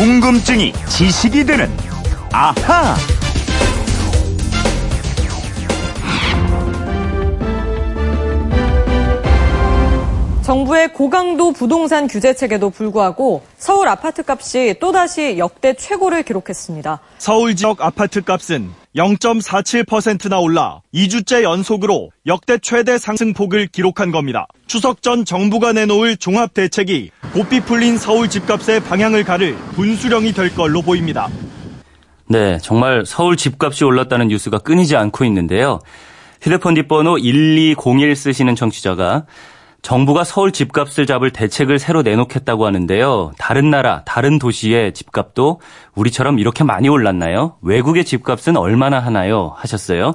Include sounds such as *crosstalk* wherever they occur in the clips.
궁금증이 지식이 되는 아하. 정부의 고강도 부동산 규제 체계도 불구하고 서울 아파트 값이 또다시 역대 최고를 기록했습니다. 서울 지역 아파트 값은 0.47%나 올라 2주째 연속으로 역대 최대 상승폭을 기록한 겁니다. 추석 전 정부가 내놓을 종합 대책이 고삐 풀린 서울 집값의 방향을 가를 분수령이 될 걸로 보입니다. 네, 정말 서울 집값이 올랐다는 뉴스가 끊이지 않고 있는데요. 휴대폰 뒷번호 1201 쓰시는 청취자가 정부가 서울 집값을 잡을 대책을 새로 내놓겠다고 하는데요. 다른 나라, 다른 도시의 집값도 우리처럼 이렇게 많이 올랐나요? 외국의 집값은 얼마나 하나요? 하셨어요.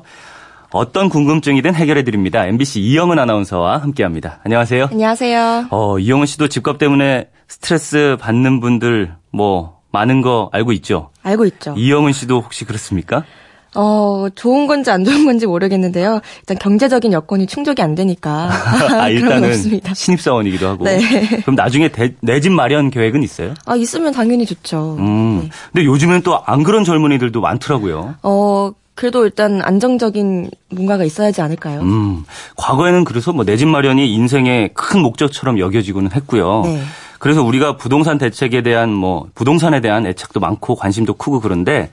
어떤 궁금증이든 해결해 드립니다. MBC 이영은 아나운서와 함께 합니다. 안녕하세요. 안녕하세요. 어, 이영은 씨도 집값 때문에 스트레스 받는 분들 뭐 많은 거 알고 있죠? 알고 있죠. 이영은 씨도 혹시 그렇습니까? 어, 좋은 건지 안 좋은 건지 모르겠는데요. 일단 경제적인 여건이 충족이 안 되니까. *laughs* 아, 일단은. 신입사원이기도 하고. 네. 그럼 나중에 내 집 마련 계획은 있어요? 아, 있으면 당연히 좋죠. 음. 네. 근데 요즘엔 또 안 그런 젊은이들도 많더라고요. 어, 그래도 일단 안정적인 뭔가가 있어야지 않을까요? 음. 과거에는 그래서 뭐 내 집 마련이 인생의 큰 목적처럼 여겨지고는 했고요. 네. 그래서 우리가 부동산 대책에 대한 뭐 부동산에 대한 애착도 많고 관심도 크고 그런데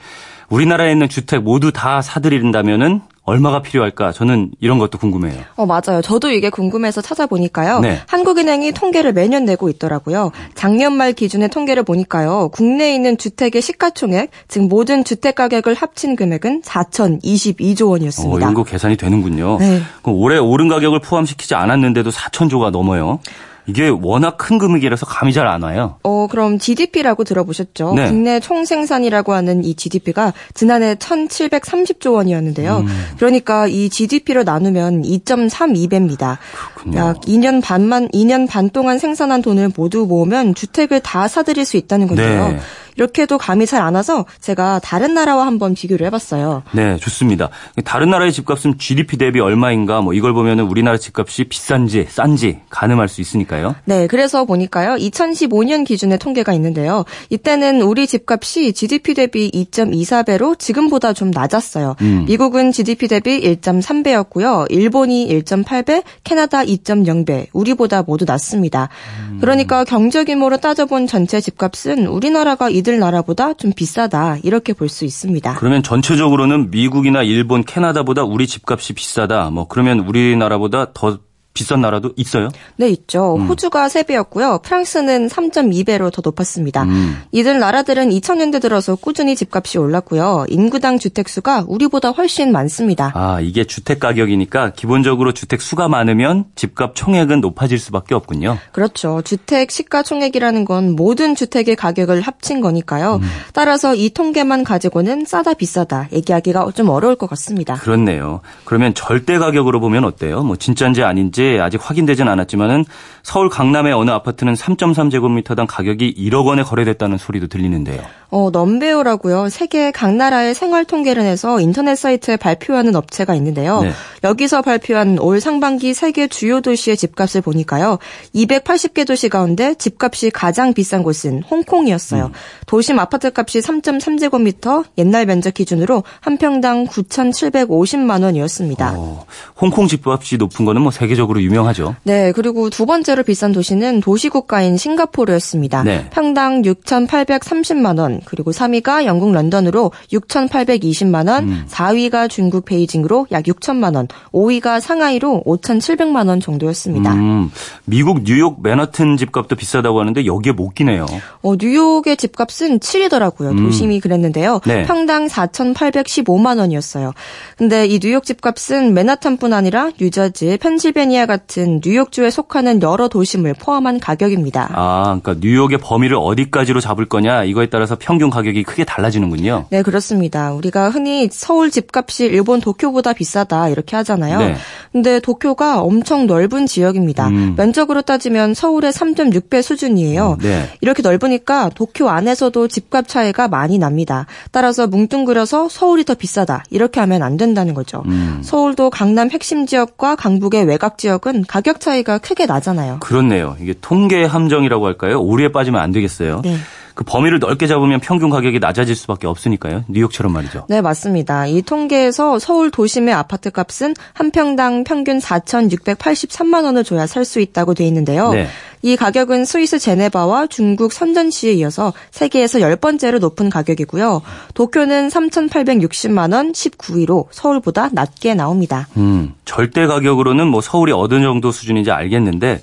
우리나라에 있는 주택 모두 다 사들인다면은 얼마가 필요할까? 저는 이런 것도 궁금해요. 어, 맞아요. 저도 이게 궁금해서 찾아보니까요. 네. 한국은행이 통계를 매년 내고 있더라고요. 작년 말 기준의 통계를 보니까요. 국내에 있는 주택의 시가총액, 즉 모든 주택 가격을 합친 금액은 4,022조 어, 원이었습니다. 이런 거 계산이 되는군요. 네. 그럼 올해 오른 가격을 포함시키지 않았는데도 4천조가 넘어요. 이게 워낙 큰 금액이라서 감이 잘 안 와요. 어, 그럼 GDP라고 들어보셨죠? 네. 국내 총생산이라고 하는 이 GDP가 지난해 1,730조 원이었는데요. 음. 그러니까 이 GDP로 나누면 2.32배입니다. 그렇군요. 약 2년 반만 2년 반 동안 생산한 돈을 모두 모으면 주택을 다 사들일 수 있다는 건데요. 네. 이렇게 해도 감이 잘 안 와서 제가 다른 나라와 한번 비교를 해봤어요. 네, 좋습니다. 다른 나라의 집값은 GDP 대비 얼마인가 뭐 이걸 보면은 우리나라 집값이 비싼지 싼지 가늠할 수 있으니까요. 네, 그래서 보니까요. 2015년 기준의 통계가 있는데요. 이때는 우리 집값이 GDP 대비 2.24배로 지금보다 좀 낮았어요. 음. 미국은 GDP 대비 1.3배였고요. 일본이 1.8배, 캐나다 2.0배, 우리보다 모두 낮습니다. 음. 그러니까 경제 규모로 따져본 전체 집값은 우리나라가 이들 나라보다 좀 비싸다 이렇게 볼 수 있습니다. 그러면 전체적으로는 미국이나 일본, 캐나다보다 우리 집값이 비싸다. 뭐 그러면 우리나라보다 더 비싼 나라도 있어요? 네, 있죠. 음. 호주가 3배였고요. 프랑스는 3.2배로 더 높았습니다. 음. 이들 나라들은 2000년대 들어서 꾸준히 집값이 올랐고요. 인구당 주택수가 우리보다 훨씬 많습니다. 아, 이게 주택 가격이니까 기본적으로 주택 수가 많으면 집값 총액은 높아질 수밖에 없군요. 그렇죠. 주택 시가 총액이라는 건 모든 주택의 가격을 합친 거니까요. 음. 따라서 이 통계만 가지고는 싸다 비싸다 얘기하기가 좀 어려울 것 같습니다. 그렇네요. 그러면 절대 가격으로 보면 어때요? 뭐 진짜인지 아닌지 아직 확인되진 않았지만은 서울 강남의 어느 아파트는 3.3제곱미터당 가격이 1억 원에 거래됐다는 소리도 들리는데요. 어, 넘베오라고요. 세계 각 나라의 생활 통계를 내서 인터넷 사이트에 발표하는 업체가 있는데요. 네. 여기서 발표한 올 상반기 세계 주요 도시의 집값을 보니까요. 280개 도시 가운데 집값이 가장 비싼 곳은 홍콩이었어요. 도심 아파트 값이 3.3제곱미터 옛날 면적 기준으로 한 평당 9,750만 원이었습니다. 어, 홍콩 집값이 높은 거는 뭐 세계적으로 유명하죠. 네, 그리고 두 번째로 비싼 도시는 도시국가인 싱가포르였습니다. 네. 평당 6,830만 원, 그리고 3위가 영국 런던으로 6,820만 원, 4위가 중국 베이징으로 약 6천만 원, 5위가 상하이로 5,700만 원 정도였습니다. 음, 미국 뉴욕 맨하튼 집값도 비싸다고 하는데 여기에 못 끼네요. 어, 뉴욕의 집값은 7위더라고요. 도심이 그랬는데요. 음. 네. 평당 4,815만 원이었어요. 근데 이 뉴욕 집값은 맨하탄뿐 아니라 뉴저지, 펜실베니아 같은 뉴욕주에 속하는 여러 도심을 포함한 가격입니다. 아, 그러니까 뉴욕의 범위를 어디까지로 잡을 거냐 이거에 따라서 평균 가격이 크게 달라지는군요. 네, 그렇습니다. 우리가 흔히 서울 집값이 일본 도쿄보다 비싸다 이렇게 하잖아요. 네. 근데 도쿄가 엄청 넓은 지역입니다. 음. 면적으로 따지면 서울의 3.6배 수준이에요. 네. 이렇게 넓으니까 도쿄 안에서도 집값 차이가 많이 납니다. 따라서 뭉뚱그려서 서울이 더 비싸다 이렇게 하면 안 된다는 거죠. 음. 서울도 강남 핵심 지역과 강북의 외곽 지역 은 가격 차이가 크게 나잖아요. 그렇네요. 이게 통계 함정이라고 할까요? 오류에 빠지면 안 되겠어요. 네. 그 범위를 넓게 잡으면 평균 가격이 낮아질 수밖에 없으니까요. 뉴욕처럼 말이죠. 네, 맞습니다. 이 통계에서 서울 도심의 아파트 값은 한 평당 평균 4,683만 원을 줘야 살 수 있다고 돼 있는데요. 네. 이 가격은 스위스 제네바와 중국 선전시에 이어서 세계에서 10번째로 높은 가격이고요. 도쿄는 3,860만 원 19위로 서울보다 낮게 나옵니다. 음, 절대 가격으로는 뭐 서울이 어느 정도 수준인지 알겠는데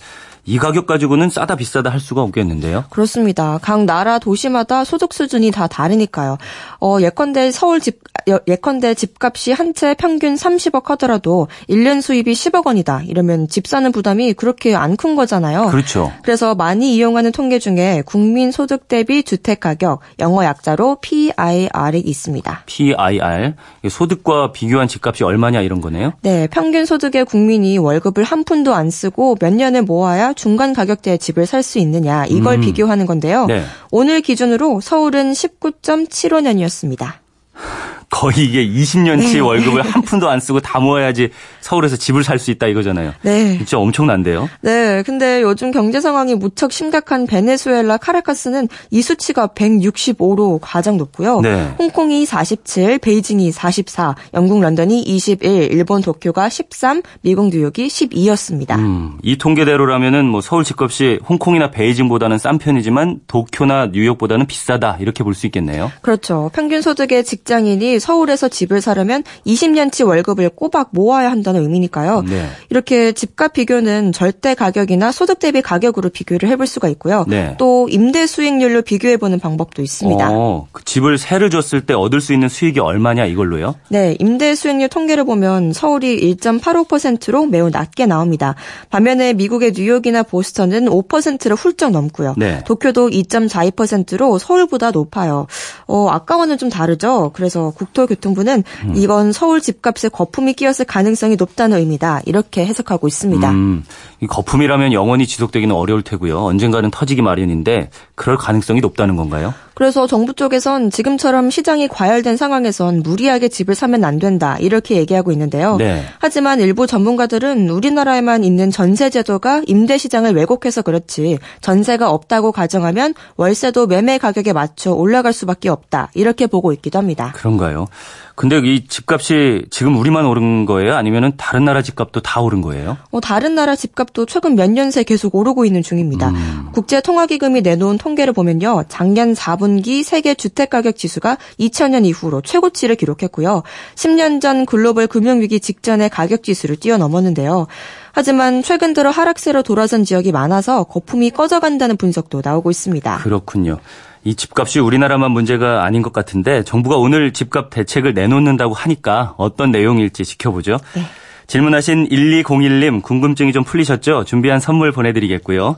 이 가격 가지고는 싸다 비싸다 할 수가 없겠는데요. 그렇습니다. 각 나라 도시마다 소득 수준이 다 다르니까요. 어, 예컨대 서울 집 예컨대 집값이 한 채 평균 30억 하더라도 1년 수입이 10억 원이다. 이러면 집 사는 부담이 그렇게 안 큰 거잖아요. 그렇죠. 그래서 많이 이용하는 통계 중에 국민 소득 대비 주택 가격 영어 약자로 PIR이 있습니다. PIR 소득과 비교한 집값이 얼마냐 이런 거네요. 네, 평균 소득의 국민이 월급을 한 푼도 안 쓰고 몇 년을 모아야 중간 가격대의 집을 살 수 있느냐 이걸 음. 비교하는 건데요. 네. 오늘 기준으로 서울은 19.75년이었습니다. 거의 이게 20년치 월급을 한 푼도 안 쓰고 다 모아야지 서울에서 집을 살 수 있다 이거잖아요. 네. 진짜 엄청난데요. 네, 근데 요즘 경제 상황이 무척 심각한 베네수엘라 카라카스는 이 수치가 165로 가장 높고요. 네. 홍콩이 47, 베이징이 44, 영국 런던이 21, 일본 도쿄가 13, 미국 뉴욕이 12였습니다. 음, 이 통계대로라면은 뭐 서울 집값이 홍콩이나 베이징보다는 싼 편이지만 도쿄나 뉴욕보다는 비싸다 이렇게 볼 수 있겠네요. 그렇죠. 평균 소득의 직장인이 서울에서 집을 사려면 20년치 월급을 꼬박 모아야 한다는 의미니까요. 네. 이렇게 집값 비교는 절대 가격이나 소득 대비 가격으로 비교를 해볼 수가 있고요. 네. 또 임대 수익률로 비교해보는 방법도 있습니다. 어, 그 집을 세를 줬을 때 얻을 수 있는 수익이 얼마냐 이걸로요? 네, 임대 수익률 통계를 보면 서울이 1.85%로 매우 낮게 나옵니다. 반면에 미국의 뉴욕이나 보스턴은 5%를 훌쩍 넘고요. 네. 도쿄도 2.42%로 서울보다 높아요. 어, 아까와는 좀 다르죠. 그래서 국 토교통부는 음. 이건 서울 집값에 거품이 끼었을 가능성이 높다는 의미다. 이렇게 해석하고 있습니다. 음, 이 거품이라면 영원히 지속되기는 어려울 테고요. 언젠가는 터지기 마련인데 그럴 가능성이 높다는 건가요? 그래서 정부 쪽에선 지금처럼 시장이 과열된 상황에선 무리하게 집을 사면 안 된다. 이렇게 얘기하고 있는데요. 네. 하지만 일부 전문가들은 우리나라에만 있는 전세 제도가 임대 시장을 왜곡해서 그렇지 전세가 없다고 가정하면 월세도 매매 가격에 맞춰 올라갈 수밖에 없다. 이렇게 보고 있기도 합니다. 그런가요? 근데 이 집값이 지금 우리만 오른 거예요? 아니면은 다른 나라 집값도 다 오른 거예요? 어, 다른 나라 집값도 최근 몇 년 새 계속 오르고 있는 중입니다. 국제통화기금이 내놓은 통계를 보면요. 작년 4분기 세계 주택가격 지수가 2000년 이후로 최고치를 기록했고요. 10년 전 글로벌 금융위기 직전의 가격 지수를 뛰어넘었는데요. 하지만 최근 들어 하락세로 돌아선 지역이 많아서 거품이 꺼져간다는 분석도 나오고 있습니다. 그렇군요. 이 집값이 우리나라만 문제가 아닌 것 같은데 정부가 오늘 집값 대책을 내놓는다고 하니까 어떤 내용일지 지켜보죠. 질문하신 1201님 궁금증이 좀 풀리셨죠? 준비한 선물 보내드리겠고요.